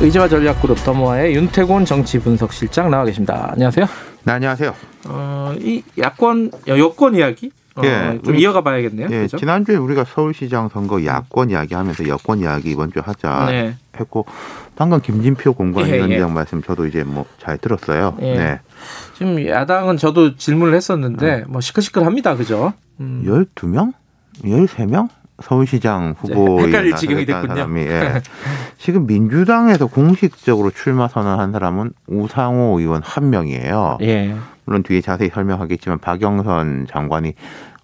의지와 전략그룹 더모아의 윤태곤 정치 분석실장 나와 계십니다. 안녕하세요. 네, 안녕하세요. 어, 이 야권 여권 이야기 어, 예, 좀 우리- 이어가 봐야겠네요. 예, 그죠? 지난주에 우리가 서울시장 선거 야권 이야기하면서 여권 이야기 이번 주에 하자 네. 했고 방금 김진표 예, 공관 위원장 말씀 저도 이제 뭐 잘 들었어요. 예. 네. 지금 야당은 저도 질문을 했었는데 뭐 시끌시끌합니다. 그죠? 음. 12명? 13명? 서울시장 후보에 헷갈릴 지경이 됐군요. 사람이 예. 지금 민주당에서 공식적으로 출마 선언한 사람은 우상호 의원 한 명이에요. 예. 물론 뒤에 자세히 설명하겠지만 박영선 장관이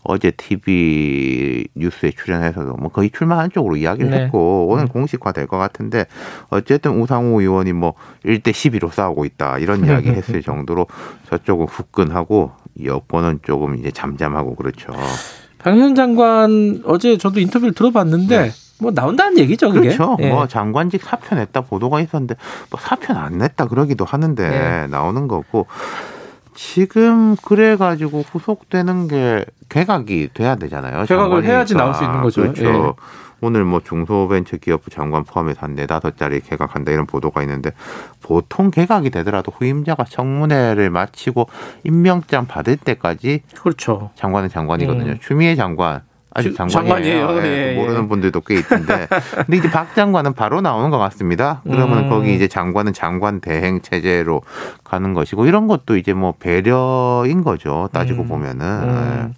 어제 TV 뉴스에 출연해서도 뭐 거의 출마한 쪽으로 이야기를 네. 했고 오늘 공식화 될 것 같은데 어쨌든 우상호 의원이 뭐 1대 12로 싸우고 있다 이런 이야기 했을 정도로 저쪽은 후끈하고 여권은 조금 이제 잠잠하고 그렇죠. 박현 장관 어제 저도 인터뷰를 들어봤는데 뭐 나온다는 얘기죠, 그게. 네. 그렇죠. 예. 뭐 장관직 사표 냈다 보도가 있었는데 뭐 사표는 안 냈다 그러기도 하는데 네. 나오는 거고 지금 그래 가지고 후속되는 게 개각이 돼야 되잖아요. 개각을 장관이니까. 해야지 나올 수 있는 거죠. 그렇죠. 예. 오늘 뭐 중소벤처기업부 장관 포함해서 한 네다섯 자리 개각한다 이런 보도가 있는데 보통 개각이 되더라도 후임자가 청문회를 마치고 임명장 받을 때까지 그렇죠. 장관은 장관이거든요. 음. 추미애 장관 아직 주- 장관이에요. 장관이에요. 예, 예, 모르는 예. 분들도 꽤 있던데. 근데 이제 박 장관은 바로 나오는 것 같습니다. 그러면 음. 거기 이제 장관은 장관 대행 체제로 가는 것이고 이런 것도 이제 뭐 배려인 거죠. 따지고 음. 보면은. 음.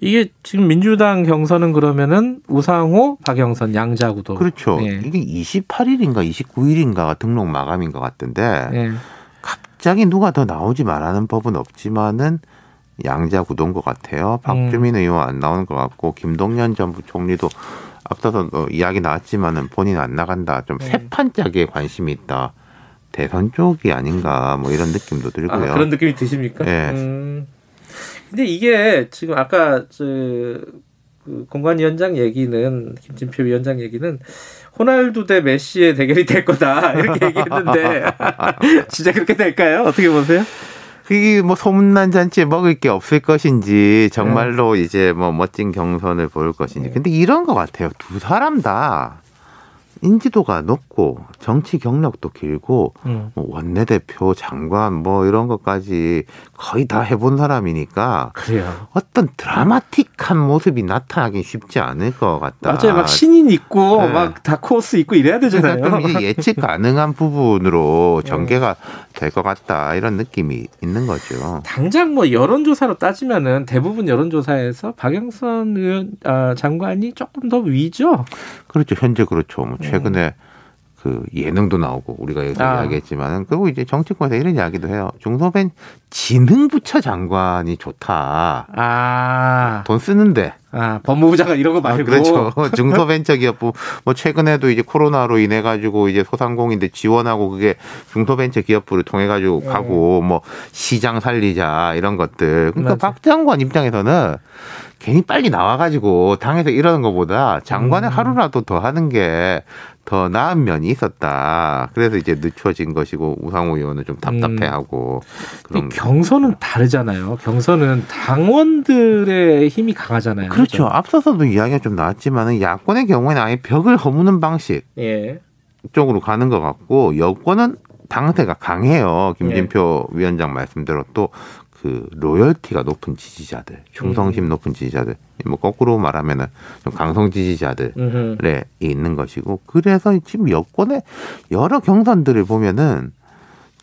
이게 지금 민주당 경선은 그러면은 우상호, 박영선 양자구도. 그렇죠. 예. 이게 28일인가 29일인가가 등록 마감인 것 같던데 예. 갑자기 누가 더 나오지 말라는 법은 없지만은 양자 구도인 것 같아요. 음. 박주민 의원 안 나오는 것 같고 김동연 전 부총리도 앞서서 어, 이야기 나왔지만은 본인 안 나간다. 좀 네. 세판 짜기에 관심이 있다. 대선 쪽이 아닌가 뭐 이런 느낌도 아, 들고요. 그런 느낌이 드십니까? 예. 음. 근데 이게 지금 아까 저그 공관위원장 얘기는 김진표 위원장 얘기는 호날두 대 메시의 대결이 될 거다 이렇게 얘기했는데 진짜 그렇게 될까요? 어떻게 보세요? 그게 뭐 소문난 잔치에 먹을 게 없을 것인지 정말로 네. 이제 뭐 멋진 경선을 보일 것인지. 근데 이런 것 같아요. 두 사람 다 인지도가 높고 정치 경력도 길고 음. 뭐 원내대표, 장관 뭐 이런 것까지 거의 다 해본 사람이니까 그래요. 어떤 드라마틱한 모습이 나타나긴 쉽지 않을 것 같다. 맞아요. 막 신인 있고 네. 막 다크호스 있고 이래야 그러니까 되잖아요. 좀 이제 예측 가능한 부분으로 전개가 될 것 같다 이런 느낌이 있는 거죠. 당장 뭐 여론조사로 따지면은 대부분 여론조사에서 박영선 의원 아, 장관이 조금 더 위죠. 그렇죠. 현재 그렇죠. 뭐 최근에 그 예능도 나오고 우리가 여기 아. 그리고 이제 정치권에서 이런 이야기도 해요. 중소벤 지능부처 장관이 좋다. 아, 돈 쓰는데 아 법무부 장관 이런 거 말고 아, 그렇죠. 중소벤처기업부 뭐 최근에도 이제 코로나로 인해 가지고 이제 소상공인들 지원하고 그게 중소벤처기업부를 통해 가지고 네. 가고 뭐 시장 살리자 이런 것들. 그러니까 맞아. 박 장관 입장에서는 괜히 빨리 나와 가지고 당에서 이러는 것보다 장관을 음. 하루라도 더 하는 게 더 나은 면이 있었다. 그래서 이제 늦춰진 것이고 우상호 의원은 좀 답답해하고 그런 근데 경선은 다르잖아요. 경선은 당원들의 힘이 강하잖아요. 그렇 죠. 앞서서도 이야기가 좀 나왔지만은 야권의 경우에는 아예 벽을 허무는 방식 예. 쪽으로 가는 것 같고 여권은 당세가 강해요. 김진표 예. 위원장 말씀대로 또 그 로열티가 높은 지지자들, 음. 충성심 높은 지지자들, 뭐 거꾸로 말하면은 좀 강성 지지자들. 음흠. 에 있는 것이고 그래서 지금 여권의 여러 경선들을 보면은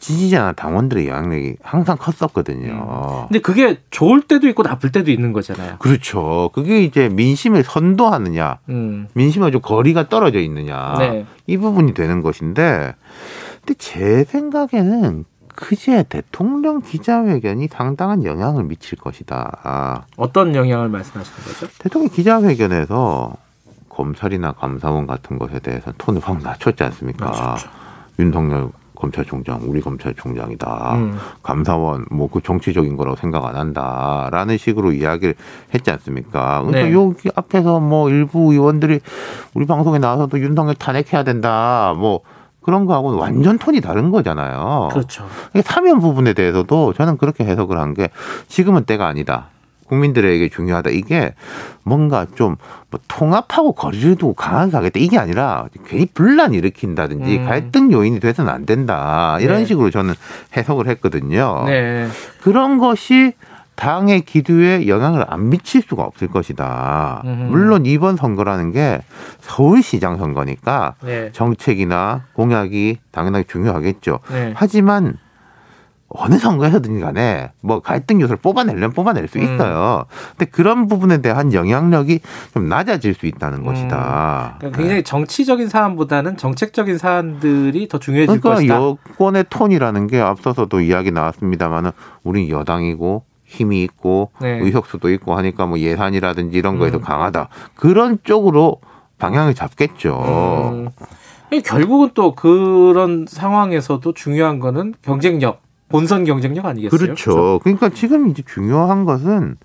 지지자나 당원들의 영향력이 항상 컸었거든요. 근데 그게 좋을 때도 있고 나쁠 때도 있는 거잖아요. 그렇죠. 그게 이제 민심을 선도하느냐, 음. 민심과 좀 거리가 떨어져 있느냐 네. 이 부분이 되는 것인데, 근데 제 생각에는 그제 대통령 기자회견이 상당한 영향을 미칠 것이다. 어떤 영향을 말씀하시는 거죠? 대통령 기자회견에서 검찰이나 감사원 같은 것에 대해서 톤을 확 낮췄지 않습니까? 맞췄죠. 윤석열 검찰총장 우리 검찰총장이다. 음. 감사원 뭐 그 정치적인 거라고 생각 안 한다라는 식으로 이야기를 했지 않습니까? 그러니까 네. 여기 앞에서 뭐 일부 의원들이 우리 방송에 나와서도 윤석열 탄핵해야 된다. 뭐 그런 거하고는 완전 톤이 다른 거잖아요. 그렇죠. 사면 부분에 대해서도 저는 그렇게 해석을 한 게 지금은 때가 아니다. 국민들에게 중요하다. 이게 뭔가 좀 뭐 통합하고 거리를 두고 강하게 가겠다. 이게 아니라 괜히 분란 일으킨다든지 음. 갈등 요인이 돼서는 안 된다. 이런 네. 식으로 저는 해석을 했거든요. 네. 그런 것이 당의 기두에 영향을 안 미칠 수가 없을 것이다. 음흠. 물론 이번 선거라는 게 서울시장 선거니까 네. 정책이나 공약이 당연하게 중요하겠죠. 네. 하지만 어느 선거에서든 간에 뭐 갈등 요소를 뽑아내려면 뽑아낼 수 음. 있어요. 근데 그런 부분에 대한 영향력이 좀 낮아질 수 있다는 것이다. 그러니까 굉장히 정치적인 사안보다는 정책적인 사안들이 더 중요해질 그러니까 것이다. 여권의 톤이라는 게 앞서서도 이야기 나왔습니다만은 우리 여당이고 힘이 있고 네. 의석수도 있고 하니까 뭐 예산이라든지 이런 거에서 음. 강하다. 그런 쪽으로 방향을 잡겠죠. 음. 결국은 또 그런 상황에서도 중요한 거는 경쟁력, 본선 경쟁력 아니겠어요? 그렇죠. 그러니까 지금 이제 중요한 것은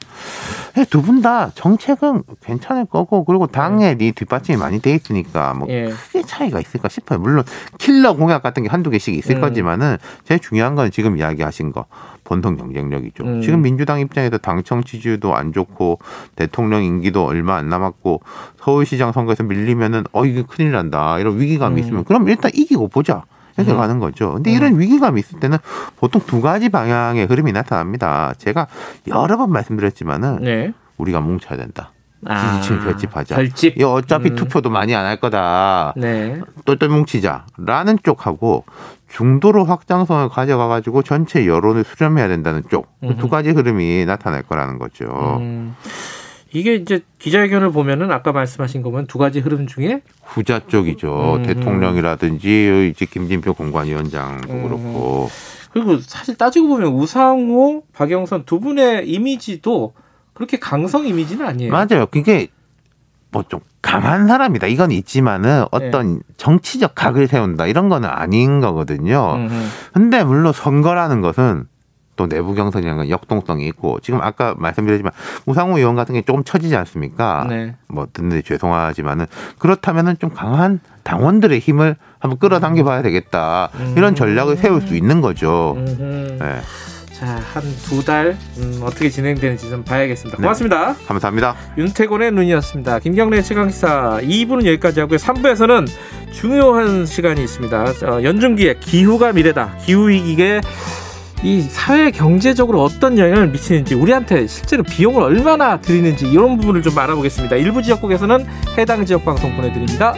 두 분 다 정책은 괜찮을 거고 그리고 당에 네 뒷받침이 많이 돼 있으니까 뭐 예. 크게 차이가 있을까 싶어요. 물론 킬러 공약 같은 게 한두 개씩 있을 음. 거지만은 제일 중요한 건 지금 이야기하신 거 본통 경쟁력이죠. 음. 지금 민주당 입장에서 당청 지지율도 안 좋고 대통령 임기도 얼마 안 남았고 서울시장 선거에서 밀리면은 어 이게 큰일 난다 이런 위기감이 음. 있으면 그럼 일단 이기고 보자. 이렇게 음. 가는 거죠. 근데 이런 위기감이 있을 때는 보통 두 가지 방향의 흐름이 나타납니다. 제가 여러 번 말씀드렸지만은 네. 우리가 뭉쳐야 된다. 아, 지지층 결집하자. 결집. 이 어차피 음. 투표도 많이 안 할 거다. 네. 똘똘 뭉치자라는 쪽하고 중도로 확장성을 가져가 가지고 전체 여론을 수렴해야 된다는 쪽두 음흠. 가지 흐름이 나타날 거라는 거죠. 음. 이게 이제 기자회견을 보면은 아까 말씀하신 거 보면 두 가지 흐름 중에 후자 쪽이죠. 음. 대통령이라든지 이제 김진표 공관위원장도 음. 그렇고 그리고 사실 따지고 보면 우상호, 박영선 두 분의 이미지도 그렇게 강성 이미지는 아니에요. 맞아요. 그게 뭐 좀 강한 사람이다. 이건 있지만은 어떤 정치적 각을 세운다. 이런 거는 아닌 거거든요. 음흠. 근데 물론 선거라는 것은 또 내부 경선이라는 건 역동성이 있고 지금 아까 말씀드렸지만 우상호 의원 같은 게 조금 처지지 않습니까? 네. 뭐 듣는데 죄송하지만은 그렇다면은 좀 강한 당원들의 힘을 한번 끌어당겨 봐야 되겠다. 이런 전략을 세울 수 있는 거죠. 네. 자, 한 두달 음, 어떻게 진행되는지 좀 봐야겠습니다. 네. 고맙습니다. 감사합니다. 윤태곤의 눈이었습니다. 김경래 최강 시사 2부는 여기까지 하고요. 3부에서는 중요한 시간이 있습니다. 어, 연중기획 기후가 미래다. 기후 위기에 이 사회 경제적으로 어떤 영향을 미치는지 우리한테 실제로 비용을 얼마나 들이는지 이런 부분을 좀 알아보겠습니다. 일부 지역국에서는 해당 지역 방송 보내드립니다.